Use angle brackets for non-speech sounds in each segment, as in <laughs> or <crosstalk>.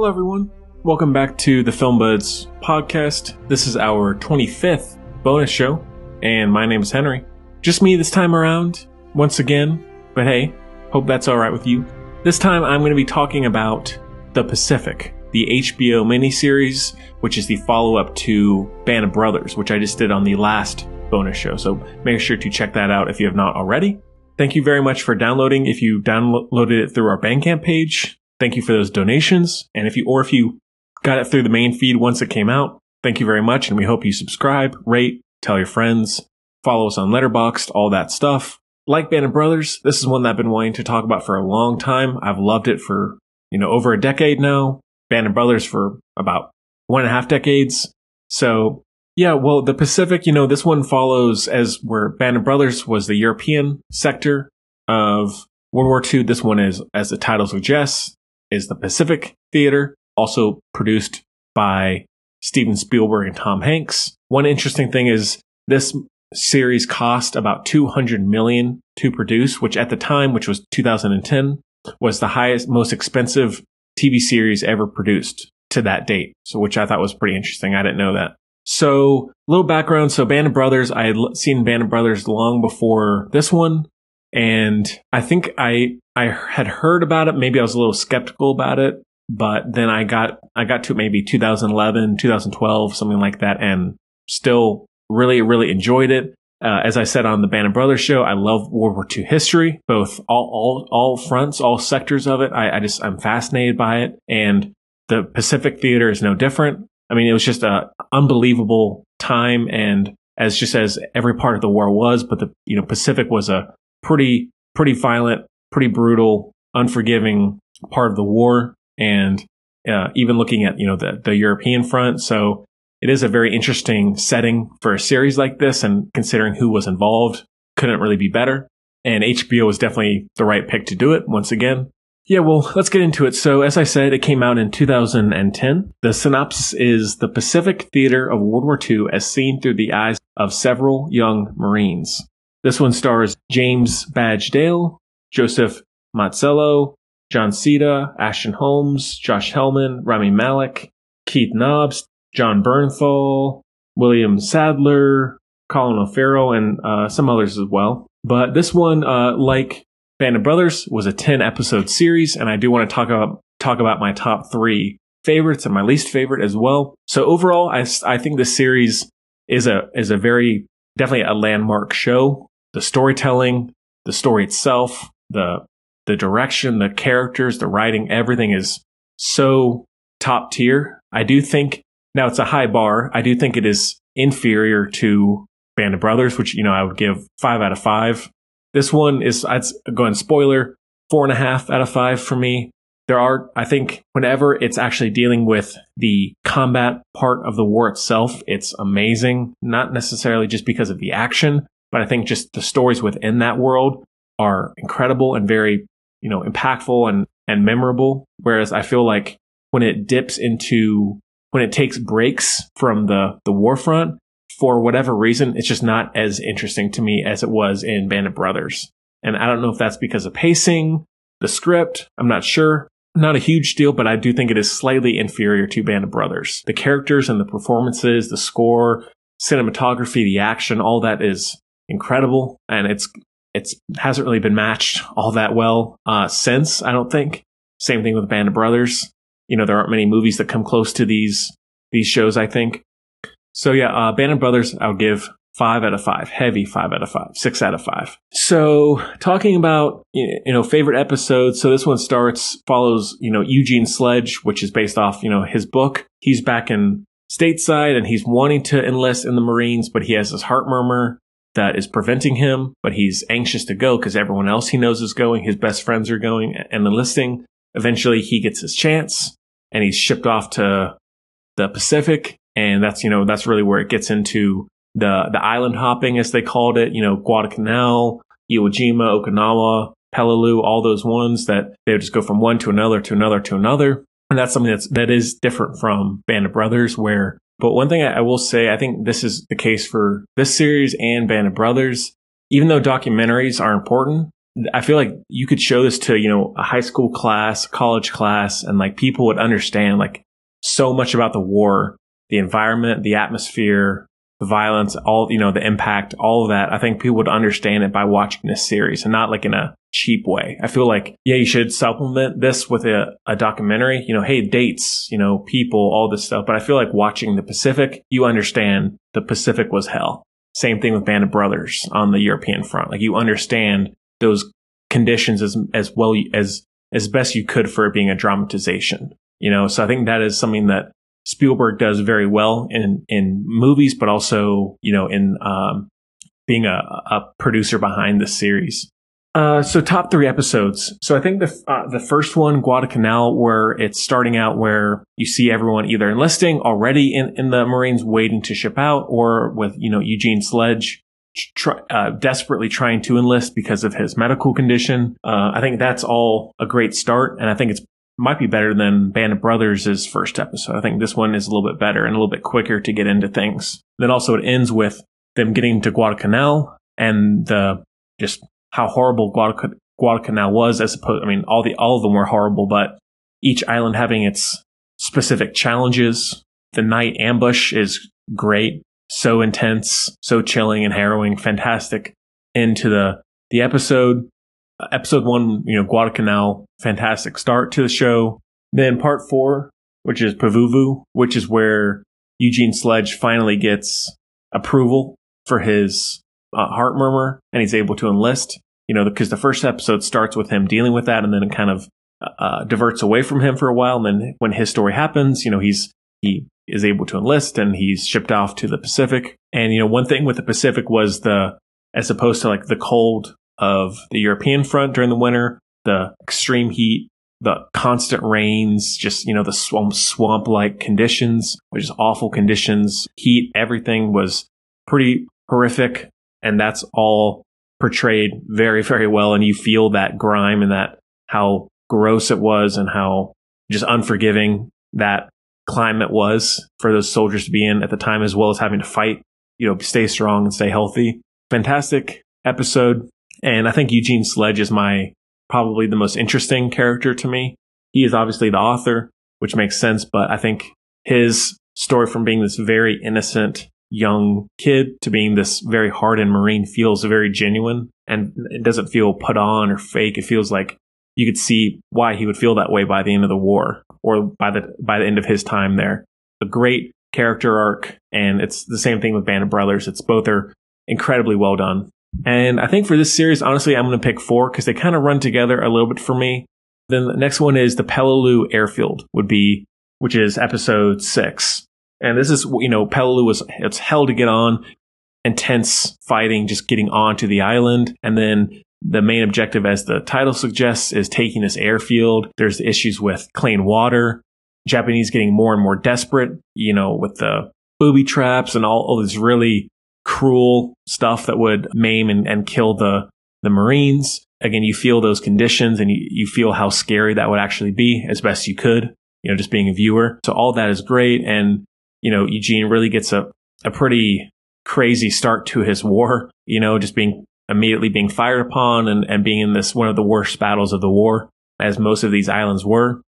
Hello, everyone. Welcome back to the Film Buds podcast. This is our 25th bonus show, and my name is Henry. Just me this time around, once again, but hey, hope that's alright with you. This time I'm going to be talking about The Pacific, the HBO miniseries, which is the follow up to Band of Brothers, which I just did on the last bonus show. So make sure to check that out if you have not already. Thank you very much for downloading. If you downloaded it through our Bandcamp page, thank you for those donations. And if you, or if you got it through the main feed once it came out, thank you very much. And we hope you subscribe, rate, tell your friends, follow us on Letterboxd, all that stuff. Like Band of Brothers, this is one that I've been wanting to talk about for a long time. I've loved it for, you know, over a decade now. Band of Brothers for about one and a half decades. So yeah, well, the Pacific, you know, this one follows as where Band of Brothers was the European sector of World War II. This one is, as the title suggests, is the Pacific Theater, also produced by Steven Spielberg and Tom Hanks. One interesting thing is this series cost about 200 million to produce, which at the time, which was 2010, was the highest, most expensive TV series ever produced to that date. So, which I thought was pretty interesting. I didn't know that. So, little background. So, Band of Brothers, I had seen Band of Brothers long before this one. And I think I, I had heard about it. Maybe I was a little skeptical about it, but then I got, I got to maybe 2011, 2012, something like that, and still really, really enjoyed it. Uh, as I said on the Band of Brothers show, I love World War II history, both all, all, all fronts, all sectors of it. I, I just, I'm fascinated by it. And the Pacific Theater is no different. I mean, it was just a unbelievable time and as just as every part of the war was, but the, you know, Pacific was a pretty, pretty violent, pretty brutal, unforgiving part of the war. And, uh, even looking at, you know, the, the European front. So it is a very interesting setting for a series like this. And considering who was involved, couldn't really be better. And HBO was definitely the right pick to do it once again. Yeah, well, let's get into it. So, as I said, it came out in 2010. The synopsis is the Pacific theater of World War II as seen through the eyes of several young Marines. This one stars James Badge Dale, Joseph Mazzello, Jon Seda, Ashton Holmes, Josh Helman, Rami Malek, Keith Nobbs, Jon Bernthal, William Sadler, Colin O'Farrell, and uh, some others as well. But this one, uh, like Band of Brothers, was a 10 episode series, and I do want to talk about talk about my top three favorites and my least favorite as well. So overall, I, I think this series is a is a very definitely a landmark show. The storytelling, the story itself, the the direction, the characters, the writing, everything is so top tier. I do think now it's a high bar. I do think it is inferior to Band of Brothers, which, you know, I would give five out of five. This one is, I'd spoiler, four and a half out of five for me. There are, I think, whenever it's actually dealing with the combat part of the war itself, it's amazing. Not necessarily just because of the action, but I think just the stories within that world are incredible and very, you know, impactful and, and memorable. Whereas I feel like when it dips into, when it takes breaks from the, the war front, for whatever reason, it's just not as interesting to me as it was in Band of Brothers. And I don't know if that's because of pacing, the script, I'm not sure. Not a huge deal, but I do think it is slightly inferior to Band of Brothers. The characters and the performances, the score, cinematography, the action, all that is incredible. And it's, it's hasn't really been matched all that well, uh, since, I don't think. Same thing with Band of Brothers. You know, there aren't many movies that come close to these, these shows, I think. So yeah, uh, Band of Brothers, I'll give five out of five, heavy five out of five, six out of five. So talking about, you know, favorite episodes. So this one starts, follows, you know, Eugene Sledge, which is based off, you know, his book. He's back in stateside and he's wanting to enlist in the Marines, but he has this heart murmur that is preventing him, but he's anxious to go because everyone else he knows is going. His best friends are going and enlisting. Eventually he gets his chance and he's shipped off to the Pacific. And that's, you know, that's really where it gets into the, the island hopping, as they called it, you know, Guadalcanal, Iwo Jima, Okinawa, Peleliu, all those ones that they would just go from one to another to another to another. And that's something that's, that is different from Band of Brothers where, but one thing I, I will say, I think this is the case for this series and Band of Brothers. Even though documentaries are important, I feel like you could show this to, you know, a high school class, college class, and like people would understand like so much about the war, the environment, the atmosphere, the violence, all, you know, the impact, all of that. I think people would understand it by watching this series and not like in a cheap way. I feel like, yeah, you should supplement this with a, a documentary, you know, hey, dates, you know, people, all this stuff. But I feel like watching the Pacific, you understand the Pacific was hell. Same thing with Band of Brothers on the European front. Like you understand those conditions as, as well as, as best you could for being a dramatization. You know, so I think that is something that Spielberg does very well in in movies, but also you know in um, being a, a producer behind the series. Uh, so top three episodes. So I think the uh, the first one, Guadalcanal, where it's starting out where you see everyone either enlisting already in, in the Marines waiting to ship out, or with you know Eugene Sledge uh, desperately trying to enlist because of his medical condition. Uh, I think that's all a great start, and I think it's might be better than Band of Brothers' first episode. I think this one is a little bit better and a little bit quicker to get into things. Then also it ends with them getting to Guadalcanal and the just how horrible Guadalcanal was as opposed, I mean, all the, all of them were horrible, but each island having its specific challenges. The night ambush is great. So intense, so chilling and harrowing, fantastic into the, the episode episode one, you know, Guadalcanal, fantastic start to the show. Then part four, which is Pavuvu, which is where Eugene Sledge finally gets approval for his uh, heart murmur and he's able to enlist, you know, because the first episode starts with him dealing with that and then it kind of uh, diverts away from him for a while. And then when his story happens, you know, he's, he is able to enlist and he's shipped off to the Pacific. And, you know, one thing with the Pacific was the, as opposed to like the cold of the European front during the winter, the extreme heat, the constant rains, just, you know, the swamp, swamp like conditions, which is awful conditions, heat, everything was pretty horrific. And that's all portrayed very, very well. And you feel that grime and that how gross it was and how just unforgiving that climate was for those soldiers to be in at the time, as well as having to fight, you know, stay strong and stay healthy. Fantastic episode. And I think Eugene Sledge is my probably the most interesting character to me. He is obviously the author, which makes sense, but I think his story from being this very innocent young kid to being this very hardened Marine feels very genuine and it doesn't feel put on or fake. It feels like you could see why he would feel that way by the end of the war or by the by the end of his time there. A great character arc, and it's the same thing with Band of Brothers. It's both are incredibly well done. And I think for this series, honestly, I'm going to pick four because they kind of run together a little bit for me. Then the next one is the Peleliu Airfield would be, which is episode six. And this is, you know, Peleliu was, it's hell to get on, intense fighting, just getting onto the island. And then the main objective, as the title suggests, is taking this airfield. There's issues with clean water, Japanese getting more and more desperate, you know, with the booby traps and all, all this really cruel stuff that would maim and, and kill the, the Marines. Again, you feel those conditions and you, you feel how scary that would actually be as best you could, you know, just being a viewer. So all that is great. And, you know, Eugene really gets a, a pretty crazy start to his war, you know, just being immediately being fired upon and, and being in this one of the worst battles of the war, as most of these islands were.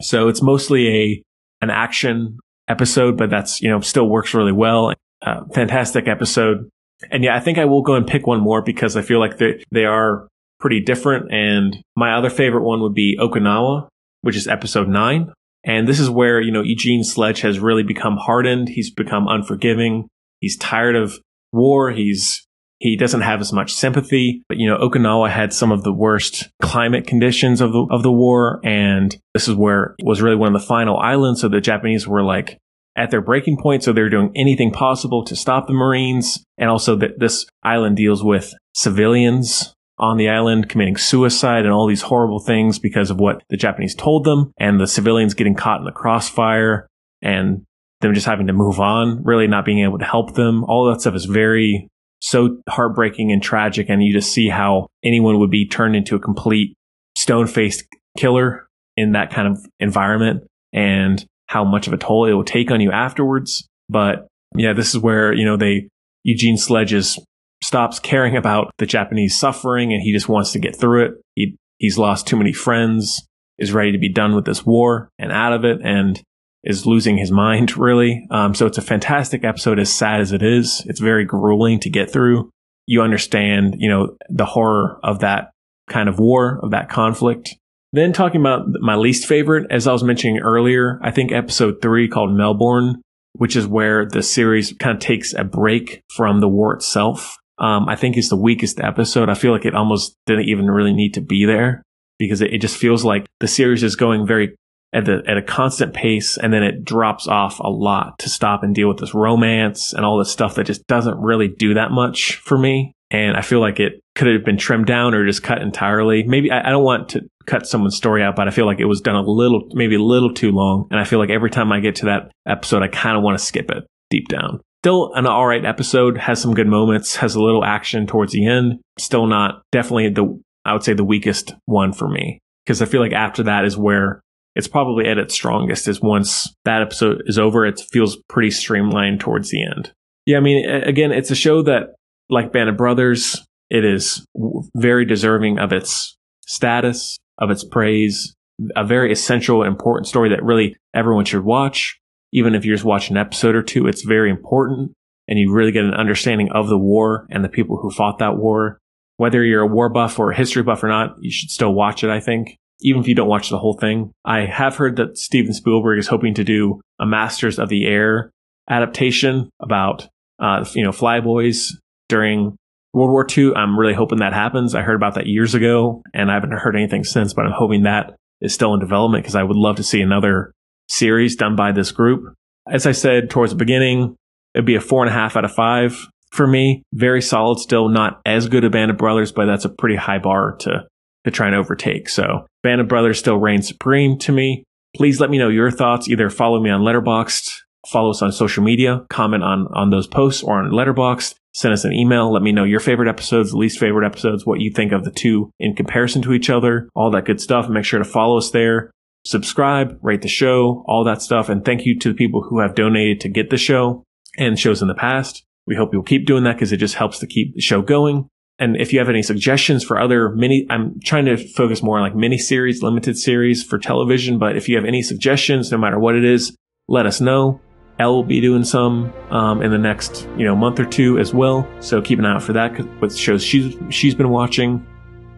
So it's mostly a, an action episode, but that's, you know, still works really well. Uh, fantastic episode. And yeah, I think I will go and pick one more because I feel like they, they are pretty different. And my other favorite one would be Okinawa, which is episode nine. And this is where, you know, Eugene Sledge has really become hardened. He's become unforgiving. He's tired of war. He's he doesn't have as much sympathy. But you know, Okinawa had some of the worst climate conditions of the of the war, and this is where it was really one of the final islands. So the Japanese were like at their breaking point, so they're doing anything possible to stop the Marines. And also that this island deals with civilians on the island committing suicide and all these horrible things because of what the Japanese told them, and the civilians getting caught in the crossfire and them just having to move on, really not being able to help them. All that stuff is very so heartbreaking and tragic. And you just see how anyone would be turned into a complete stone faced killer in that kind of environment and how much of a toll it will take on you afterwards. But yeah, this is where, you know, they, Eugene Sledges stops caring about the Japanese suffering and he just wants to get through it. He, he's lost too many friends, is ready to be done with this war and out of it. And is losing his mind, <laughs> really. Um, so it's a fantastic episode, as sad as it is. It's very grueling to get through. You understand, you know, the horror of that kind of war, of that conflict. Then talking about my least favorite, as I was mentioning earlier, I think episode three called Melbourne, which is where the series kind of takes a break from the war itself. Um, I think is the weakest episode. I feel like it almost didn't even really need to be there because it, it just feels like the series is going very at the at a constant pace and then it drops off a lot to stop and deal with this romance and all this stuff that just doesn't really do that much for me and i feel like it could have been trimmed down or just cut entirely. Maybe I, I, don't want to cut someone's story out but i feel like it was done a little maybe a little too long and i feel like every time i get to that episode i kind of want to skip it deep down. Still an all right episode has some good moments has a little action towards the end. Still not definitely the i would say the weakest one for me because i feel like after that is where it's probably at its strongest is once that episode is over, it feels pretty streamlined towards the end. Yeah, I mean, again, it's a show that, like Band of Brothers, it is very deserving of its status, of its praise, a very essential, important story that really everyone should watch. Even if you just watch an episode or two, it's very important and you really get an understanding of the war and the people who fought that war. Whether you're a war buff or a history buff or not, you should still watch it, I think even if you don't watch the whole thing. I have heard that Steven Spielberg is hoping to do a Masters of the Air adaptation about, uh, you know, flyboys during World War II. I'm really hoping that happens. I heard about that years ago and I haven't heard anything since, but I'm hoping that is still in development because I would love to see another series done by this group. As I said towards the beginning, it'd be a four and a half out of five for me. Very solid still, not as good a Band of Brothers, but that's a pretty high bar to to try and overtake. So Band of Brothers still reigns supreme to me. Please let me know your thoughts. Either follow me on Letterboxd, follow us on social media, comment on, on those posts or on Letterboxd, send us an email. Let me know your favorite episodes, least favorite episodes, what you think of the two in comparison to each other, all that good stuff. Make sure to follow us there. Subscribe, rate the show, all that stuff. And thank you to the people who have donated to get the show and shows in the past. We hope you'll keep doing that because it just helps to keep the show going. And if you have any suggestions for other mini, I'm trying to focus more on like mini series, limited series for television. But if you have any suggestions, no matter what it is, let us know. Elle will be doing some um, in the next you know month or two as well. So keep an eye out for that with shows she's she's been watching.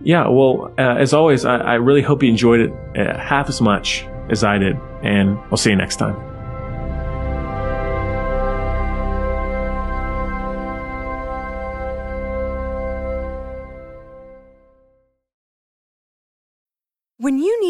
Yeah, well, uh, as always, I, I, really hope you enjoyed it uh, half as much as I did, and I'll see you next time.